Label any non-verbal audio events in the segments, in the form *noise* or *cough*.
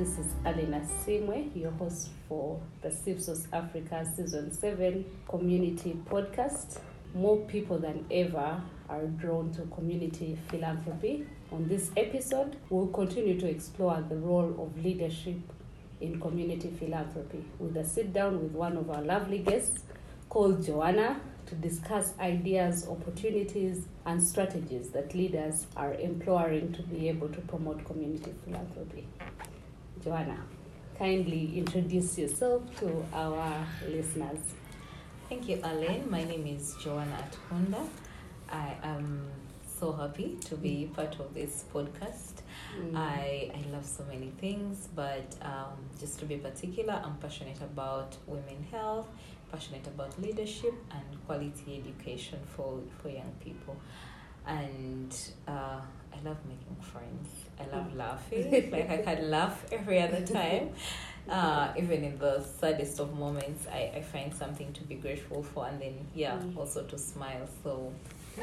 This is Alina Singwe, your host for the CivSource Africa Season 7 Community Podcast. More people than ever are drawn to community philanthropy. On this episode, we'll continue to explore the role of leadership in community philanthropy with a sit down with one of our lovely guests called Joanah to discuss ideas, opportunities, and strategies that leaders are employing to be able to promote community philanthropy. Joanah, kindly introduce yourself to our listeners. Thank you, Alain. My name is Joanah Atukunda. I am so happy to be part of this podcast. Mm. I, I love so many things, but um, just to be particular, I'm passionate about women health, passionate about leadership and quality education for, for young people. And uh, I love making friends. I love laughing. *laughs* like I can laugh every other time. *laughs* Uh, even in the saddest of moments, I, I find something to be grateful for, and then, yeah, Mm. also to smile. So,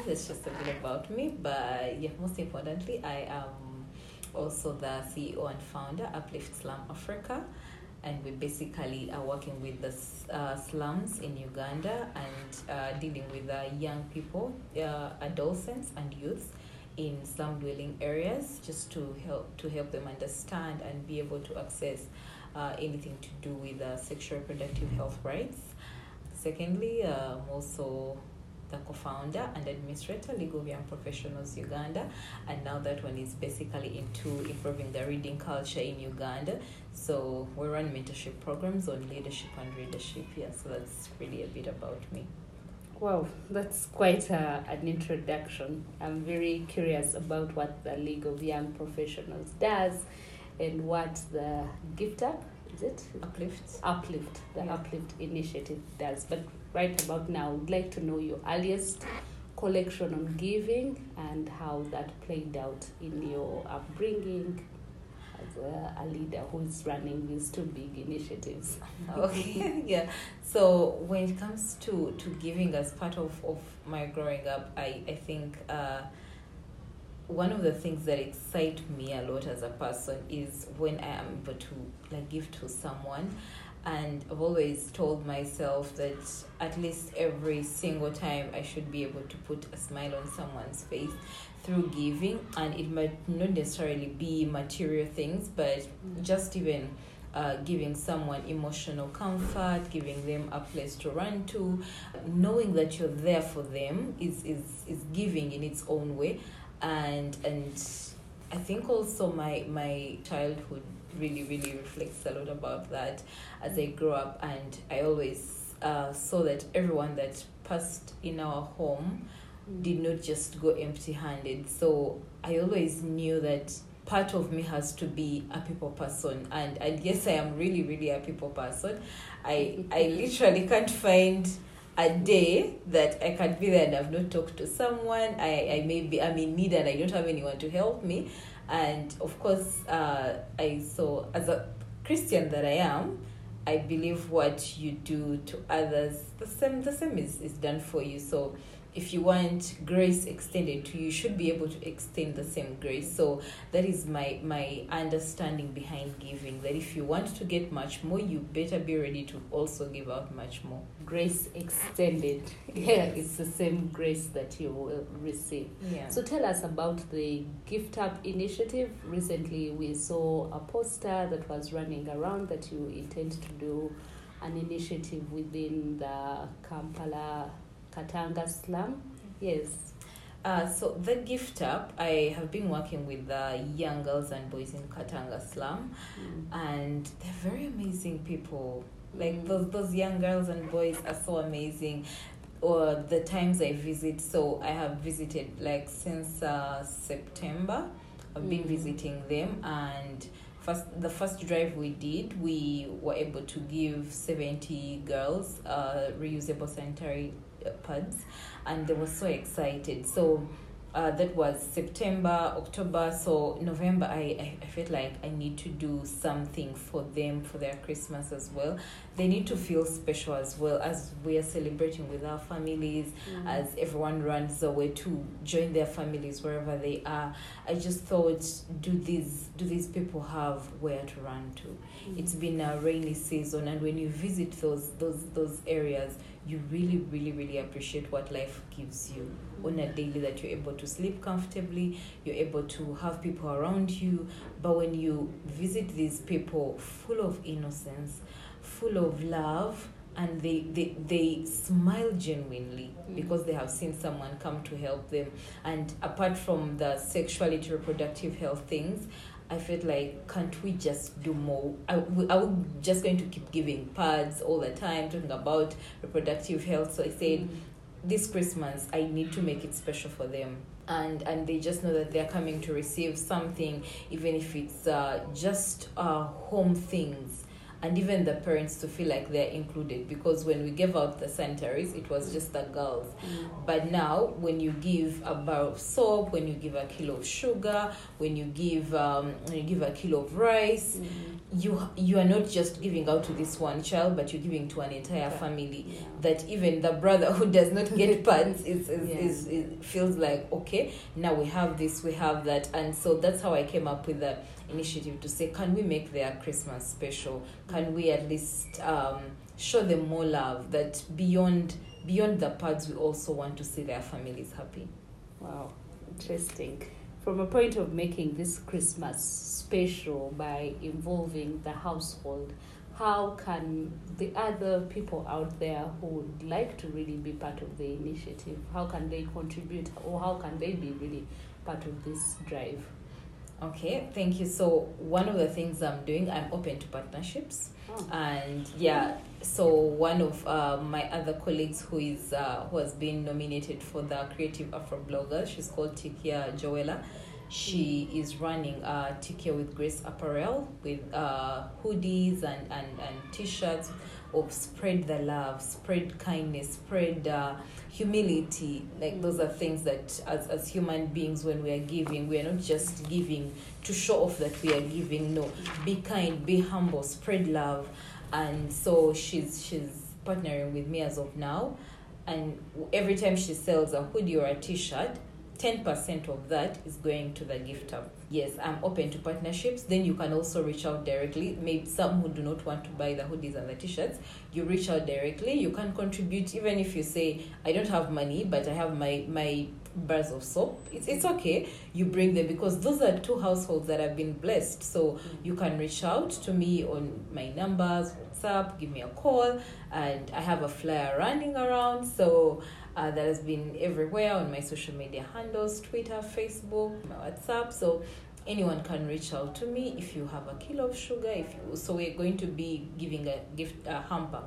that's just a bit about me. But, yeah, most importantly, I am also the CEO and founder of Uplift Slum Africa. And we basically are working with the uh, slums in Uganda and uh, dealing with uh, young people, uh, adolescents, and youths in slum dwelling areas, just to help to help them understand and be able to access uh, anything to do with uh, sexual reproductive health rights. Secondly, I'm also the co-founder and administrator League of Young Professionals Uganda, and now that one is basically into improving the reading culture in Uganda. So we run mentorship programs on leadership and readership. Yeah, so that's really a bit about me. Wow, that's quite a, an introduction. I'm very curious about what the League of Young Professionals does and what the Gift Up, is it? Uplift. Uplift, the Yeah. Uplift initiative does. But right about now, I would like to know your earliest collection on giving and how that played out in your upbringing as a, a leader who is running these two big initiatives. *laughs* okay *laughs* yeah so when it comes to to giving as part of of my growing up i i think uh one of the things that excite me a lot as a person is when i am able to like give to someone and i've always told myself that at least every single time i should be able to put a smile on someone's face through giving and it might not necessarily be material things but just even uh, giving someone emotional comfort, giving them a place to run to, knowing that you're there for them is, is, is giving in its own way. And, and I think also my, my childhood really, really reflects a lot about that as I grew up. And I always uh, saw that everyone that passed in our home did not just go empty handed. So I always knew that part of me has to be a people person and and yes I am really really a people person. I I *laughs* literally can't find a day that I can't be there and I've not talked to someone. I, I may be I'm in need and I don't have anyone to help me. And of course uh I so as a Christian that I am, I believe what you do to others the same the same is, is done for you. So if you want grace extended to you, you should be able to extend the same grace. So that is my my understanding behind giving. That if you want to get much more, you better be ready to also give out much more. Grace extended. *laughs* Yeah, it's the same grace that you will receive. Yeah. So tell us about the Gift Up initiative. Recently, we saw a poster that was running around that you intend to do an initiative within the Kampala Katanga slum. Yes. Uh, so the gift up, I have been working with the young girls and boys in Katanga slum, and they're very amazing people. Like Mm. those those young girls and boys are so amazing. Or the times I visit, so I have visited like since uh, September. I've been Mm. visiting them, and first the first drive we did, we were able to give seventy girls uh, reusable sanitary pads, and they were so excited. So uh, that was September, October. So November, I, I, felt like I need to do something for them for their Christmas as well. They need to feel special as well as we are celebrating with our families, Mm. as everyone runs away to join their families wherever they are. I just thought, do these do these people have where to run to? Mm. It's been a rainy season, and when you visit those those those areas, you really really really appreciate what life gives you on a daily. That you're able to sleep comfortably, you're able to have people around you. But when you visit these people, full of innocence, full of love. And they, they, they smile genuinely Mm. because they have seen someone come to help them. And apart from the sexuality, reproductive health things, I felt like, can't we just do more? I, we- I was just going to keep giving pads all the time, talking about reproductive health. So I said, Mm. this Christmas, I need to make it special for them. And, and they just know that they're coming to receive something, even if it's uh, just uh, home things. And even the parents to feel like they're included because when we gave out the sanitaries, it was just the girls. Mm. But now, when you give a bar of soap, when you give a kilo of sugar, when you give um, when you give a kilo of rice, Mm. You you are not just giving out to this one child, but you're giving to an entire family. Yeah. That even the brother who does not get *laughs* pads is is, Yeah. is, is feels like okay now we have this we have that and so that's how I came up with the initiative to say can we make their Christmas special? Can we at least um, show them more love? That beyond beyond the pads, we also want to see their families happy. Wow, interesting. From a point of making this Christmas special by involving the household, how can the other people out there who would like to really be part of the initiative, how can they contribute or how can they be really part of this drive? Okay, thank you. So one of the things I'm doing, I'm open to partnerships. Oh. and yeah so one of uh, my other colleagues who is uh, who has been nominated for the creative afro blogger she's called tikia joella she is running uh, tikia with grace apparel with uh, hoodies and, and, and t-shirts of spread the love spread kindness spread uh, humility. Like those are things that as, as human beings when we are giving we are not just giving to show off that we are giving. No be kind be humble spread love and so she's she's partnering with me as of now. And every time she sells a hoodie or a t-shirt 10% of that is going to the gift hub yes i'm open to partnerships. Then you can also reach out directly. Maybe some who do not want to buy the hoodies and the t-shirts you reach out directly. You can contribute even if you say i don't have money but i have my my bars of soap. It's, it's okay. You bring them because those are two households that have been blessed. So you can reach out to me on my numbers whatsapp give me a call and i have a flyer running around. So uh, that has been everywhere on my social media handles twitter facebook my whatsapp. So anyone can reach out to me if you have a kilo of sugar if you, so we're going to be giving a gift a hamper.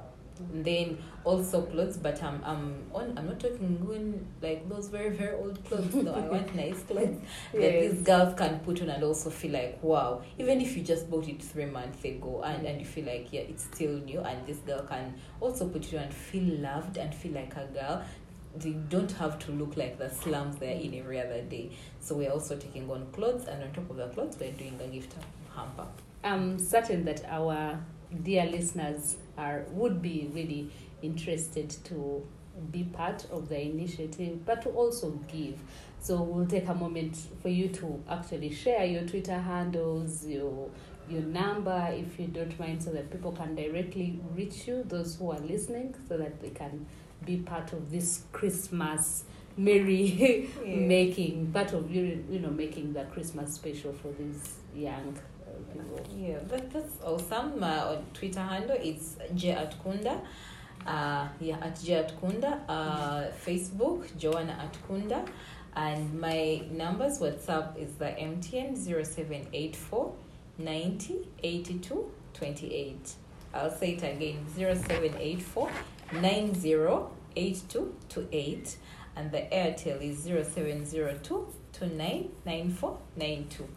And then also clothes but i'm i'm on i'm not talking when like those very very old clothes no i want *laughs* nice clothes that Yes. these girls can put on and also feel like wow. Even if you just bought it three months ago and, and you feel like yeah it's still new and this girl can also put it on and feel loved and feel like a girl they don't have to look like the slums they're in every other day so we're also taking on clothes and on top of the clothes we're doing a gift hamper I'm certain that our dear listeners are would be really interested to be part of the initiative, but to also give. So we'll take a moment for you to actually share your Twitter handles, your your number, if you don't mind, so that people can directly reach you. Those who are listening, so that they can be part of this Christmas merry *laughs* Yeah. making part of you you know making the Christmas special for these young uh, people. Yeah, that, that's awesome. Uh, on Twitter handle, it's J at Kunda. Uh, yeah, at J at Kunda. Uh, Facebook, Joanna at Kunda. And my numbers, WhatsApp is the MTN 0784 90 82 28. I'll say it again 0784 90 82 28. And the Airtel is 0702 299492.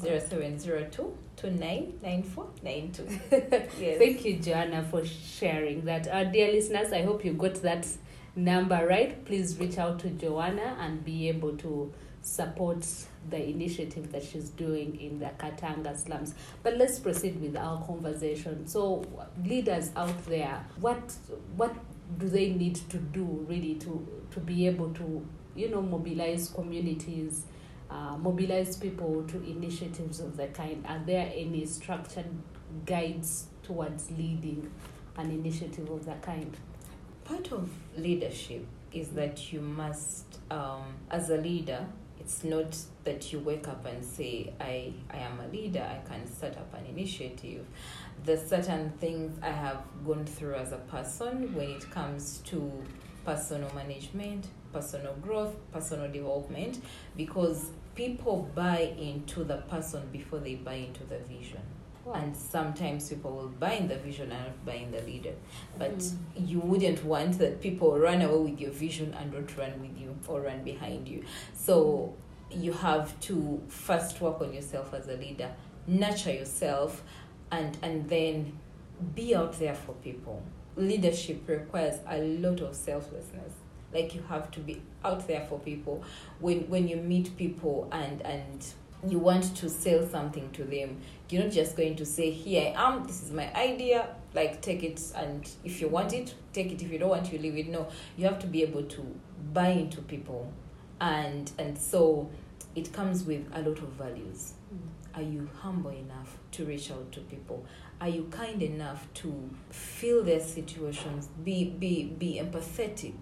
0702 299492. *laughs* yes. Thank you, Joanah, for sharing that. Our dear listeners, I hope you got that number right. Please reach out to Joanah and be able to support the initiative that she's doing in the Katanga slums. But let's proceed with our conversation. So, leaders out there, what what do they need to do really to to be able to you know mobilize communities? Uh, mobilize people to initiatives of the kind? Are there any structured guides towards leading an initiative of that kind? Part of leadership is that you must, um, as a leader, it's not that you wake up and say, I, I am a leader, I can set up an initiative. There's certain things I have gone through as a person when it comes to personal management, personal growth, personal development, because people buy into the person before they buy into the vision. Wow. And sometimes people will buy in the vision and not buy in the leader. But Mm. you wouldn't want that people run away with your vision and don't run with you or run behind you. So you have to first work on yourself as a leader, nurture yourself, and and then be out there for people. Leadership requires a lot of selflessness. Like you have to be out there for people when when you meet people and and you want to sell something to them. You're not just going to say here i am this is my idea like take it and if you want it take it. If you don't want you leave it. No you have to be able to buy into people. And and so it comes with a lot of values. Mm. Are you humble enough to reach out to people? Are you kind enough to feel their situations? Be be be empathetic.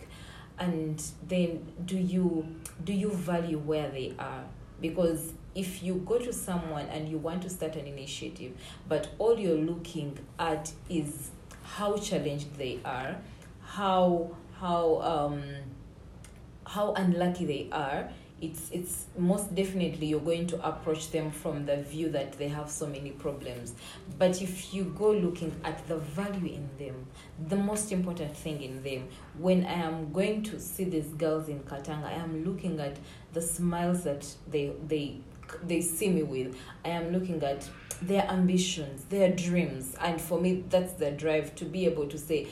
And then do you do you value where they are? Because if you go to someone and you want to start an initiative but all you're looking at is how challenged they are how how um how unlucky they are it's it's most definitely you're going to approach them from the view that they have so many problems. But if you go looking at the value in them the most important thing in them when i am going to see these girls in katanga i am looking at the smiles that they they they see me with i am looking at their ambitions their dreams. And for me that's the drive to be able to say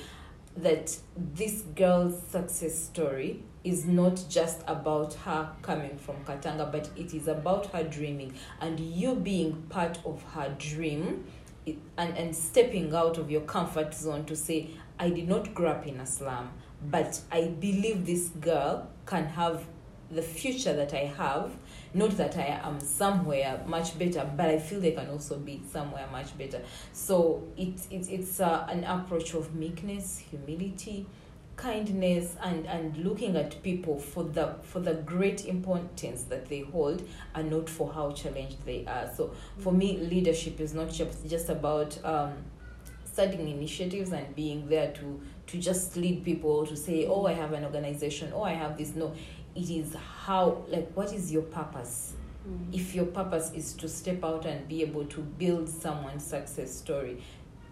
that this girl's success story is not just about her coming from Katanga, but it is about her dreaming. And you being part of her dream and, and stepping out of your comfort zone to say, I did not grow up in a slum, but I believe this girl can have the future that I have. Not that I am somewhere much better, but I feel they can also be somewhere much better. So it's it's it's uh, an approach of meekness, humility, kindness, and and looking at people for the for the great importance that they hold, and not for how challenged they are. So for me, leadership is not just just about um, starting initiatives and being there to to just lead people to say, oh, I have an organization, oh, I have this. No, it is how like what is your purpose? Mm. If your purpose is to step out and be able to build someone's success story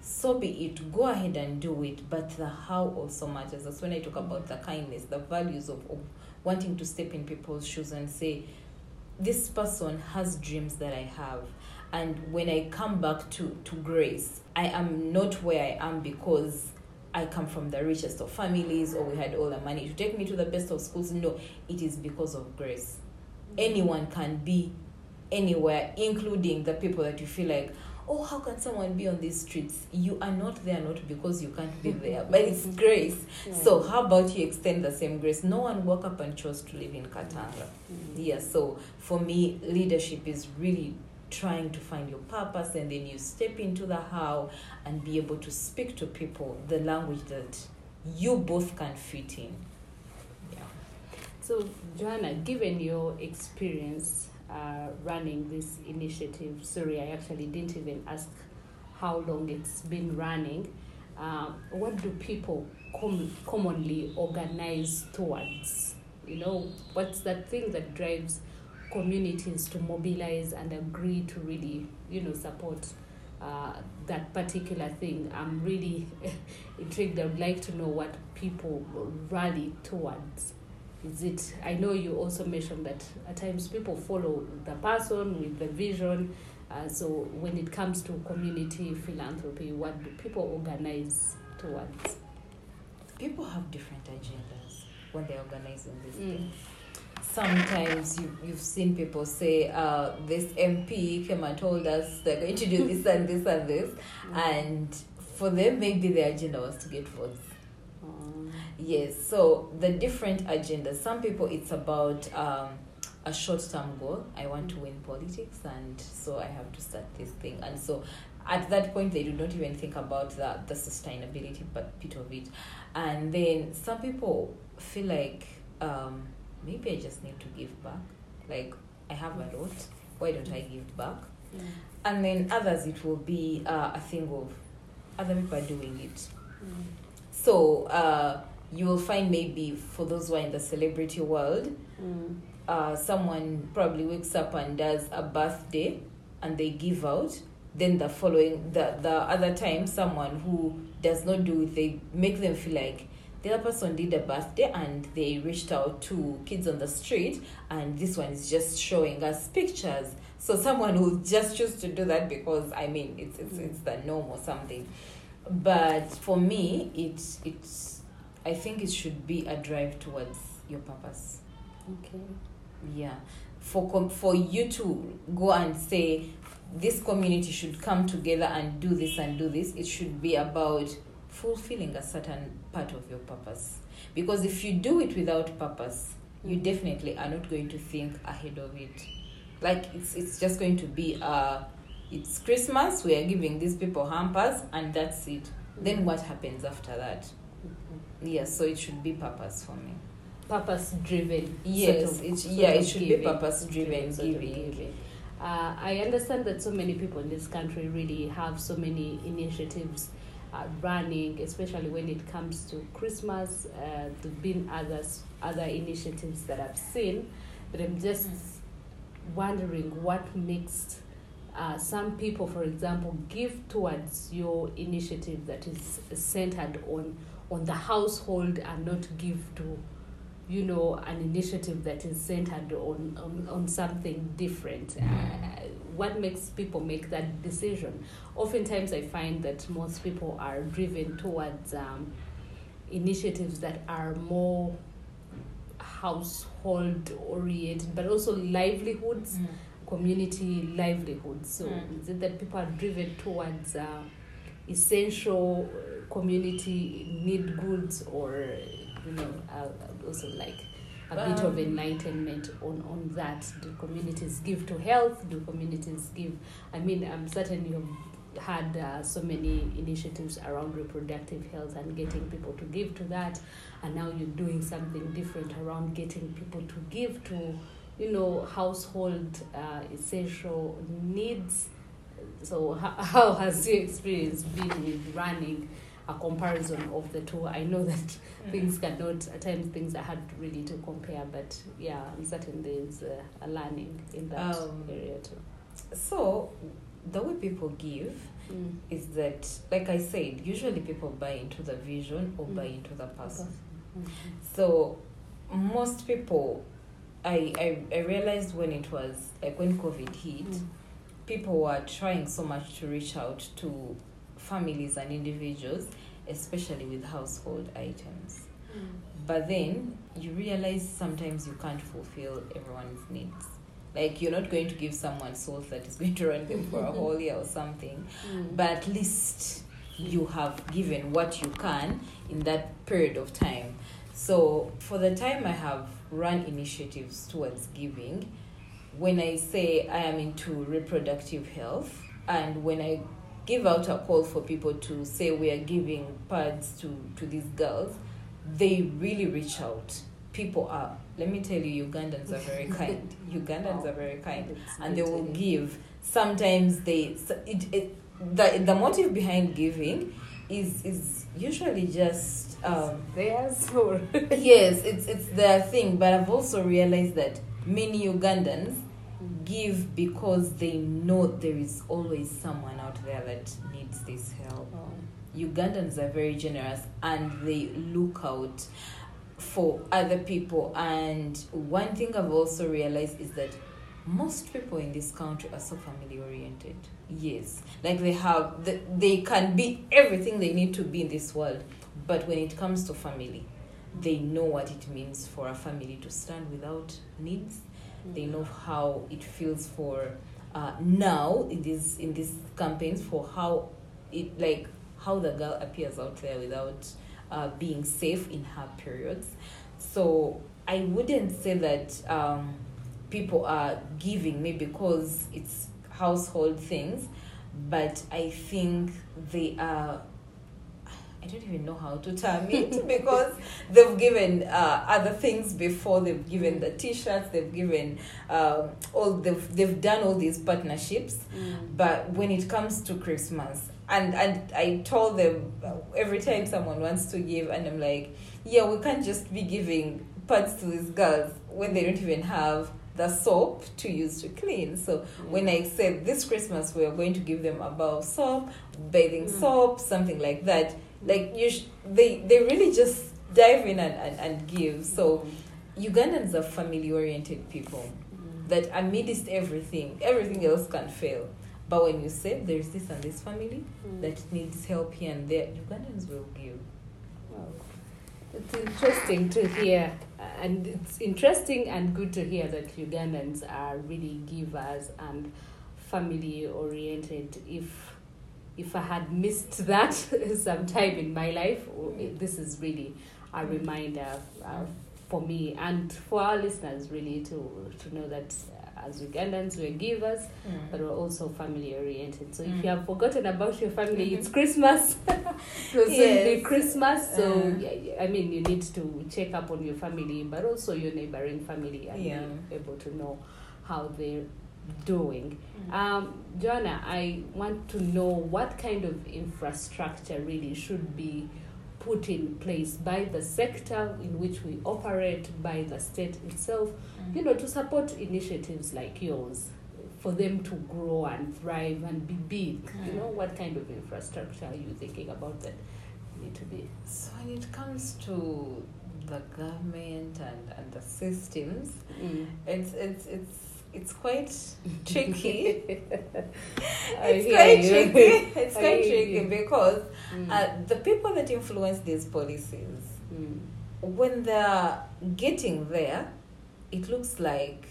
so be it. Go ahead and do it. But the how also matters. That's when i talk about the kindness the values of, of wanting to step in people's shoes and say this person has dreams that i have. And when i come back to to grace i am not where i am because I come from the richest of families or we had all the money to take me to the best of schools. No, it is because of grace. Mm-hmm. Anyone can be anywhere, including the people that you feel like, oh, how can someone be on these streets? You are not there not because you can't be there, but it's *laughs* grace. So, how about you extend the same grace? No one woke up and chose to live in Katanga. Mm-hmm. Yeah, so for me, leadership is really trying to find your purpose and then you step into the how and be able to speak to people the language that you both can fit in. Yeah. So, Joanah, given your experience uh, running this initiative, sorry, I actually didn't even ask how long it's been running. Uh, what do people com- commonly organize towards? You know, what's that thing that drives communities to mobilize and agree to really, you know, support uh, that particular thing? I'm really *laughs* intrigued. I would like to know what people rally towards. Is it? I know you also mentioned that at times people follow the person with the vision. Uh, so when it comes to community philanthropy, what do people organize towards? People have different agendas when they're organizing this Mm. thing. Sometimes you, you've seen people say uh, this mp came and told us they're going to do this and this and this *laughs* and for them maybe the agenda was to get votes. Um, yes so the different agendas some people it's about um, a short-term goal. I want to win politics and so i have to start this thing. And so at that point they do not even think about the, the sustainability but bit of it. And then some people feel like um, maybe i just need to give back. Like i have a lot. Why don't i give back? Mm, and then others it will be uh, a thing of other people are doing it. Mm, so uh, you will find maybe for those who are in the celebrity world, mm, uh, someone probably wakes up and does a birthday and they give out. Then the following, the, the other time, someone who does not do it, they make them feel like the other person did a birthday and they reached out to kids on the street and this one is just showing us pictures. So someone will just choose to do that because I mean it's it's, hmm. it's the norm or something. But for me, it's it's I think it should be a drive towards your purpose. okay. Yeah, for com- for you to go and say this community should come together and do this and do this. It should be about fulfilling a certain part of your purpose. Because if you do it without purpose, you definitely are not going to think ahead of it. Like it's it's just going to be uh it's Christmas, we are giving these people hampers and that's it. Then what happens after that? Yes, so it should be purpose for me. Purpose driven. Yes, it's yeah, it should be purpose driven giving. giving. Uh, I understand that so many people in this country really have so many initiatives uh, running, especially when it comes to Christmas. Uh, there've been others, other initiatives that I've seen, but I'm just wondering what makes uh, some people, for example, give towards your initiative that is centered on on the household and not give to you know an initiative that is centered on on, on something different. Uh, what makes people make that decision? Oftentimes i find that most people are driven towards um, initiatives that are more household oriented but also livelihoods community livelihoods. So Mm. is it that people are driven towards uh, essential uh, community need goods or you know uh, also like a bit of Um, enlightenment on on that. Do communities give to health? Do communities give i mean i'm certain you've had uh, so many initiatives around reproductive health and getting people to give to that. And now you're doing something different around getting people to give to you know household uh, essential needs. So how, *laughs* how has your experience been with running a comparison of the two i know that things cannot at times things are hard really to compare but yeah i'm certain there's uh, a learning in that Um, area too So the way people give mm. is that, like I said, usually people buy into the vision or buy Mm. into the person. Mhm. So most people, I, I I realized when it was like when COVID hit, Mm. people were trying so much to reach out to families and individuals, especially with household items. Mm. But then you realize sometimes you can't fulfill everyone's needs. Like you're not going to give someone salt that is going to run them for a whole year or something. Mm. But at least you have given what you can in that period of time. So for the time I have run initiatives towards giving, when I say I am into reproductive health and when I give out a call for people to say we are giving pads to, to these girls, they really reach out. People are, let me tell you, Ugandans are very *laughs* kind. Ugandans are very kind It's and they will give. Sometimes they it, it the the motive behind giving is is usually just um, theirs or yes it's it's their thing. But I've also realized that many Ugandans give because they know there is always someone out there that needs this help. Oh. Ugandans are very generous and they look out for other people. And one thing I've also realized is that most people in this country are so family oriented. Yes, like they have, the, they can be everything they need to be in this world, but when it comes to family, they know what it means for a family to stand without needs they know how it feels for uh, now in these in these campaigns for how it like how the girl appears out there without uh, being safe in her periods. So i wouldn't say that um, people are giving me because it's household things but i think they are don't even know how to term it *laughs* because they've given uh, other things before. They've given the T-shirts. They've given um, all. They've they've done all these partnerships. Mm. But when it comes to Christmas, and and I told them uh, every time someone wants to give, and I'm like, yeah, we can't just be giving pads to these girls when they don't even have the soap to use to clean. So when I said this Christmas we are going to give them a bar of soap, bathing Mm. soap, something like that, like you, sh- they they really just dive in and, and, and give. So Ugandans are family oriented people Mm. that amidst everything, everything else can fail. But when you say there's this and this family Mm. that needs help here and there, Ugandans will give. Wow. It's interesting to hear, and it's interesting and good to hear that Ugandans are really givers and family oriented. If if I had missed that *laughs* sometime in my life, this is really a reminder uh, for me and for our listeners, really, to to know that uh, as Ugandans we're givers, but we're also family oriented. So if Mm. you have forgotten about your family, it's Christmas. *laughs* it will soon be Yes. Christmas. So Uh. I mean, you need to check up on your family, but also your neighboring family, and Yeah. be able to know how they're doing. Mm. Um, Joanah, I want to know what kind of infrastructure really should be put in place by the sector in which we operate, by the state itself, you know, to support initiatives like yours, for them to grow and thrive and be big. You Mm. know, what kind of infrastructure are you thinking about that need to be? So when it comes to the government and, and the systems, it's it's it's it's quite *laughs* tricky. It's quite you. tricky. *laughs* It's quite tricky you. because Mm. uh, the people that influence these policies, Mm. when they're getting there, it looks like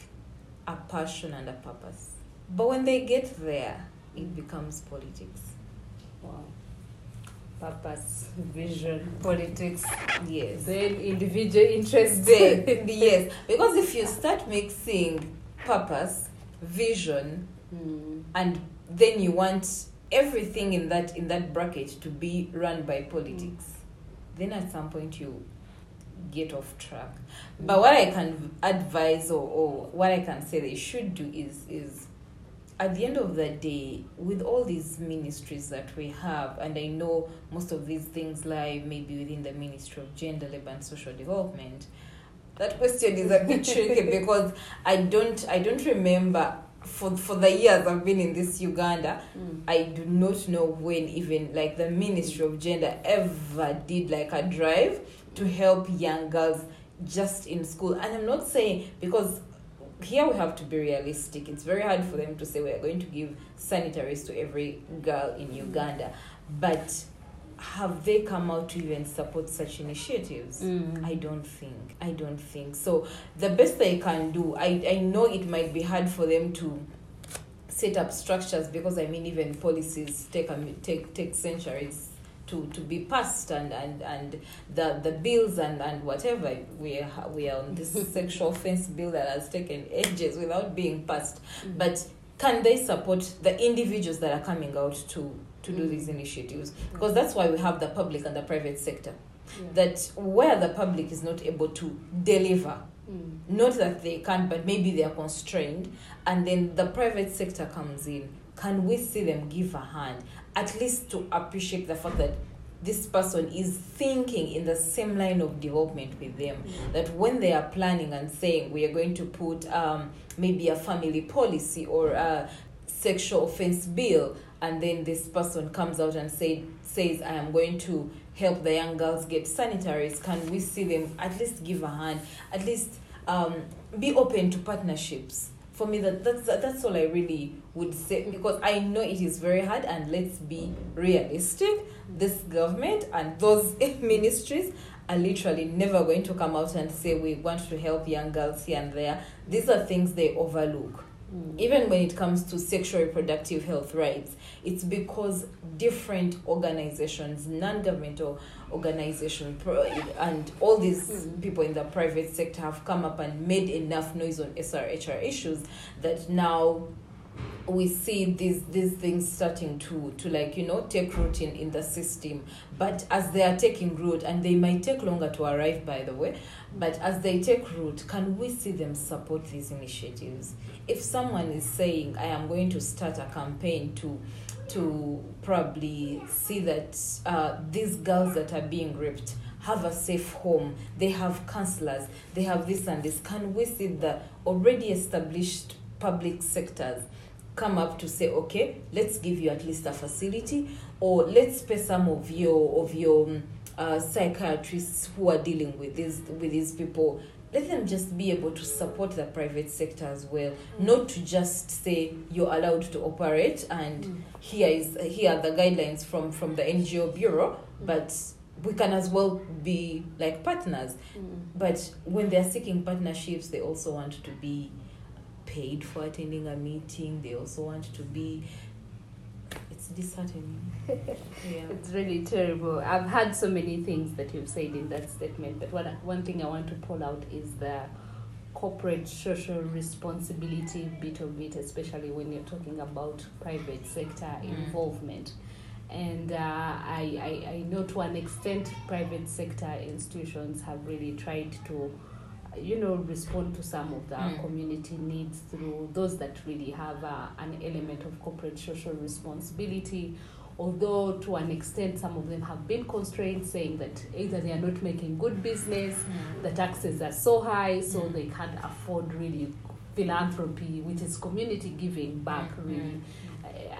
a passion and a purpose. But when they get there, it becomes politics. Wow. Purpose, vision, politics, Yes. then individual interests. *laughs* Yes, because if you start mixing purpose, vision, Mm. and then you want everything in that in that bracket to be run by politics, then at some point you get off track. But what I can advise or, or what I can say they should do is is at the end of the day, with all these ministries that we have, and I know most of these things lie maybe within the Ministry of Gender, Labor and Social Development. That question is a bit tricky *laughs* because I don't I don't remember for for the years I've been in this Uganda, Mm. I do not know when even like the Ministry of Gender ever did like a drive to help young girls just in school. And I'm not saying because here we have to be realistic. It's very hard for them to say we're going to give sanitaries to every girl in Uganda. But have they come out to even support such initiatives? Mm. I don't think. I don't think. So the best they can do, I, I know it might be hard for them to set up structures because I mean even policies take take take centuries to, to be passed and, and, and the, the bills and, and whatever we are, we are on this *laughs* sexual offense bill that has taken ages without being passed Mm. but can they support the individuals that are coming out to to do Mm. these initiatives because that's why we have the public and the private sector. Yeah. that where the public is not able to deliver. Mm. not that they can't but maybe they are constrained and then the private sector comes in. Can we see them give a hand? At least to appreciate the fact that this person is thinking in the same line of development with them. That when they are planning and saying we are going to put um, maybe a family policy or a sexual offense bill and then this person comes out and say, says i am going to help the young girls get sanitaries. Can we see them? At least give a hand. At least um, be open to partnerships. For me that that's that's all i really would say because i know it is very hard and let's be realistic. This government and those *laughs* ministries are literally never going to come out and say we want to help young girls here and there. These are things they overlook. Mm. Even when it comes to sexual reproductive health rights, it's because different organizations, non governmental organizations, and all these Mm. people in the private sector have come up and made enough noise on SRHR issues that now we see these these things starting to to like you know take root in, in the system. But as they are taking root and they might take longer to arrive by the way but as they take root can we see them support these initiatives? If someone is saying i am going to start a campaign to to probably see that uh, these girls that are being raped have a safe home they have counselors they have this and this can we see the already established public sectors come up to say okay let's give you at least a facility or let's pay some of your of your um, uh, psychiatrists who are dealing with these with these people. Let them just be able to support the private sector as well. Not to just say you're allowed to operate and Mm. here is here are the guidelines from from the ngo bureau but we can as well be like partners. Mm. but when they're seeking partnerships they also want to be paid for attending a meeting they also want to be it's disheartening *laughs* yeah It's really terrible. I've had so many things that you've said in that statement, but one, one thing I want to pull out is the corporate social responsibility bit of it, especially when you're talking about private sector Mm. involvement. And uh, I, I, I know to an extent, private sector institutions have really tried to, you know, respond to some of the Mm. community needs through those that really have uh, an element of corporate social responsibility. Although to an extent some of them have been constrained saying that either they are not making good business the taxes are so high so Mm. they can't afford really philanthropy which is community giving back Mm, really.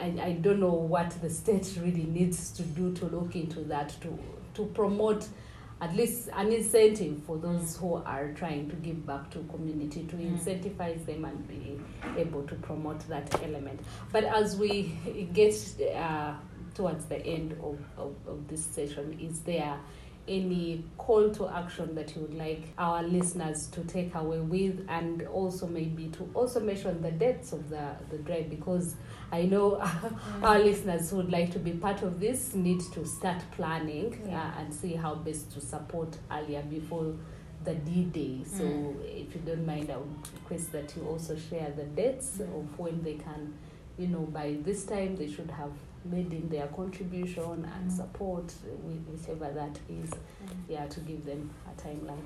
I, I don't know what the state really needs to do to look into that to to promote at least an incentive for those who are trying to give back to community to Mm. incentivize them and be able to promote that element but as we get uh, towards the end of, of, of this session is there any call to action that you would like our listeners to take away with and also maybe to also mention the dates of the, the drive because I know *laughs* our listeners who would like to be part of this need to start planning Yeah. uh, and see how best to support earlier before the D Day. So, Mm. if you don't mind, I would request that you also share the dates Mm. of when they can, you know, by this time they should have made in their contribution and Mm. support, whi- whichever that is, yeah, to give them a timeline.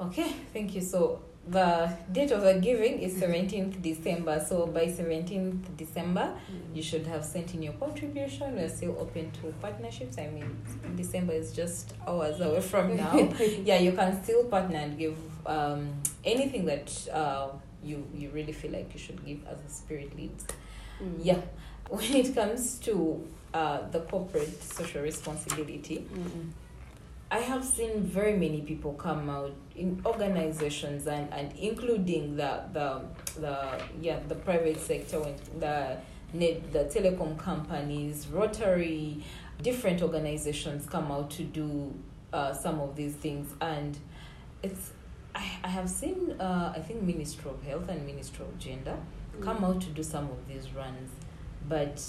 Okay, thank you. So the date of the giving is 17th December. So by 17th December, you should have sent in your contribution. We're still open to partnerships. I mean, December is just hours away from *laughs* now. yeah, you can still partner and give um, anything that uh, you you really feel like you should give as a spirit leads. Mm. Yeah, *laughs* when it comes to uh, the corporate social responsibility, Mm-mm. I have seen very many people come out in organizations and, and including the the the yeah the private sector the net the telecom companies Rotary different organizations come out to do uh, some of these things and it's I, I have seen uh, I think Minister of Health and Minister of Gender come Mm. out to do some of these runs but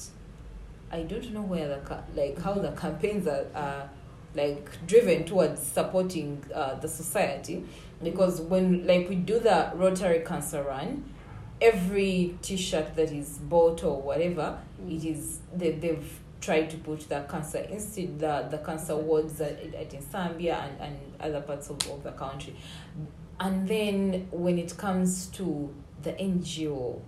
I don't know where the like how the campaigns are, are like driven towards supporting uh, the society because when like we do the Rotary Cancer Run, every T-shirt that is bought or whatever Mm. it is they they've tried to put the cancer instead the the cancer wards at, at in Nsambya and, and other parts of, of the country, and then when it comes to the NGO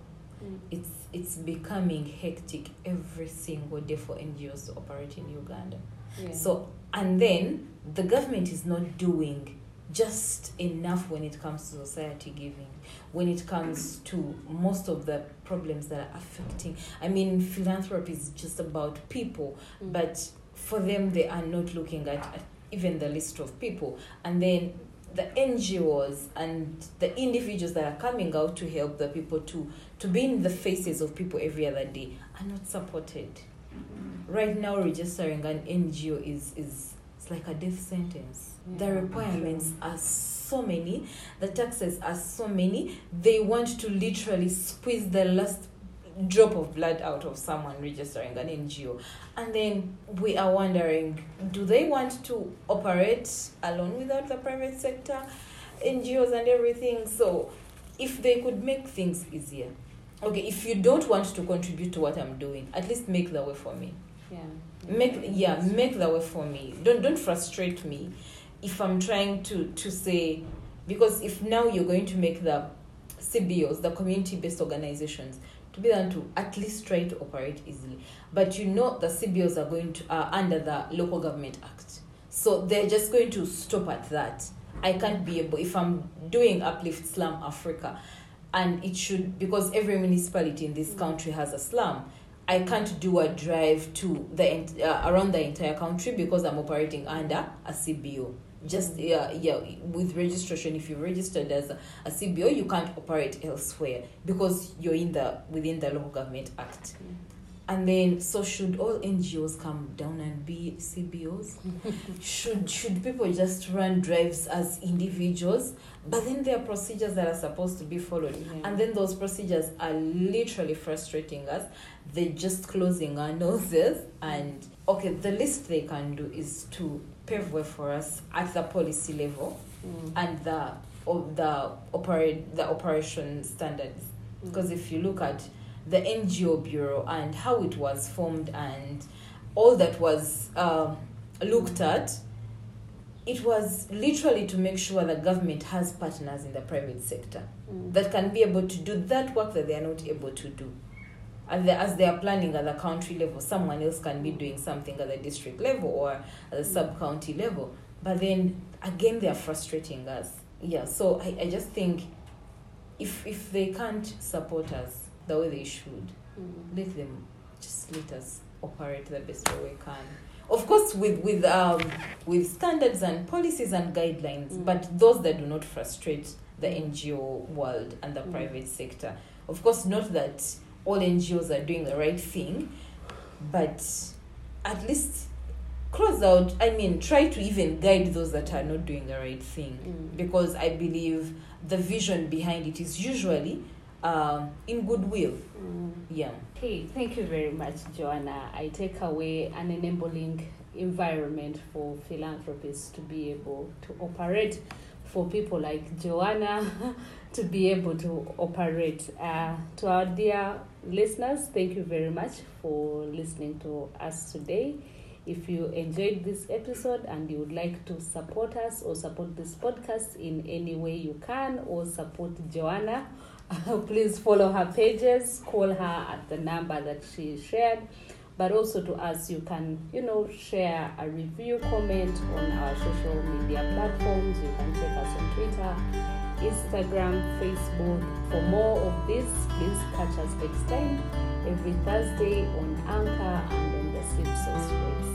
Mm. it's it's becoming hectic every single day for NGOs to operate in Uganda. Yeah. So and then the government is not doing just enough when it comes to society giving, when it comes to most of the problems that are affecting. I mean, philanthropy is just about people, Mm. but for them, they are not looking at, at even the list of people. And then the NGOs and the individuals that are coming out to help the people to to be in the faces of people every other day are not supported. Mm-hmm. Right now, registering an NGO is is it's like a death sentence. Yeah, the requirements are so many, the taxes are so many. They want to literally squeeze the last drop of blood out of someone registering an NGO. And then we are wondering do they want to operate alone without the private sector, NGOs, and everything? So, if they could make things easier. Okay, if you don't want to contribute to what I'm doing, at least make the way for me. Yeah. Make yeah, make the way for me. Don't don't frustrate me if I'm trying to to say because if now you're going to make the CBOs, the community based organizations, to be able to at least try to operate easily. But you know the CBOs are going to are under the local government act. So they're just going to stop at that. I can't be able if I'm doing uplift slum Africa and it should because every municipality in this country has a slum. I can't do a drive to the uh, around the entire country because I'm operating under a CBO. Just yeah, yeah, with registration, if you're registered as a, a CBO, you can't operate elsewhere because you're in the within the local government act. And then, so should all NGOs come down and be CBOs? *laughs* should should people just run drives as individuals? But then there are procedures that are supposed to be followed, Yeah. and then those procedures are literally frustrating us. They're just closing our *laughs* noses, and okay, the least they can do is to pave way for us at the policy level Mm. and the of the operate the operation standards because if you look at the NGO bureau and how it was formed and all that was um, looked at, it was literally to make sure the government has partners in the private sector Mm. that can be able to do that work that they are not able to do. And as they are planning at the country level, someone else can be doing something at the district level or at the sub county level. But then again, they are frustrating us. Yeah, so I, I just think if if they can't support us the way they should, Mm. let them just let us operate the best way we can. Of course, with with um with standards and policies and guidelines, Mm. but those that do not frustrate the NGO world and the Mm. private sector. Of course, not that all NGOs are doing the right thing, but at least close out. I mean, try to even guide those that are not doing the right thing Mm. because I believe the vision behind it is usually um, in goodwill. Mm. Yeah. Okay, thank you very much, Joanah. I take away an enabling environment for philanthropists to be able to operate, for people like Joanah *laughs* to be able to operate. Uh, to our dear listeners, thank you very much for listening to us today. If you enjoyed this episode and you would like to support us or support this podcast in any way you can, or support Joanah, *laughs* please follow her pages, call her at the number that she shared. But also to us, you can, you know, share a review, comment on our social media platforms. You can check us on Twitter, Instagram, Facebook. For more of this, please catch us next time every Thursday on Anchor and on the CivSource website.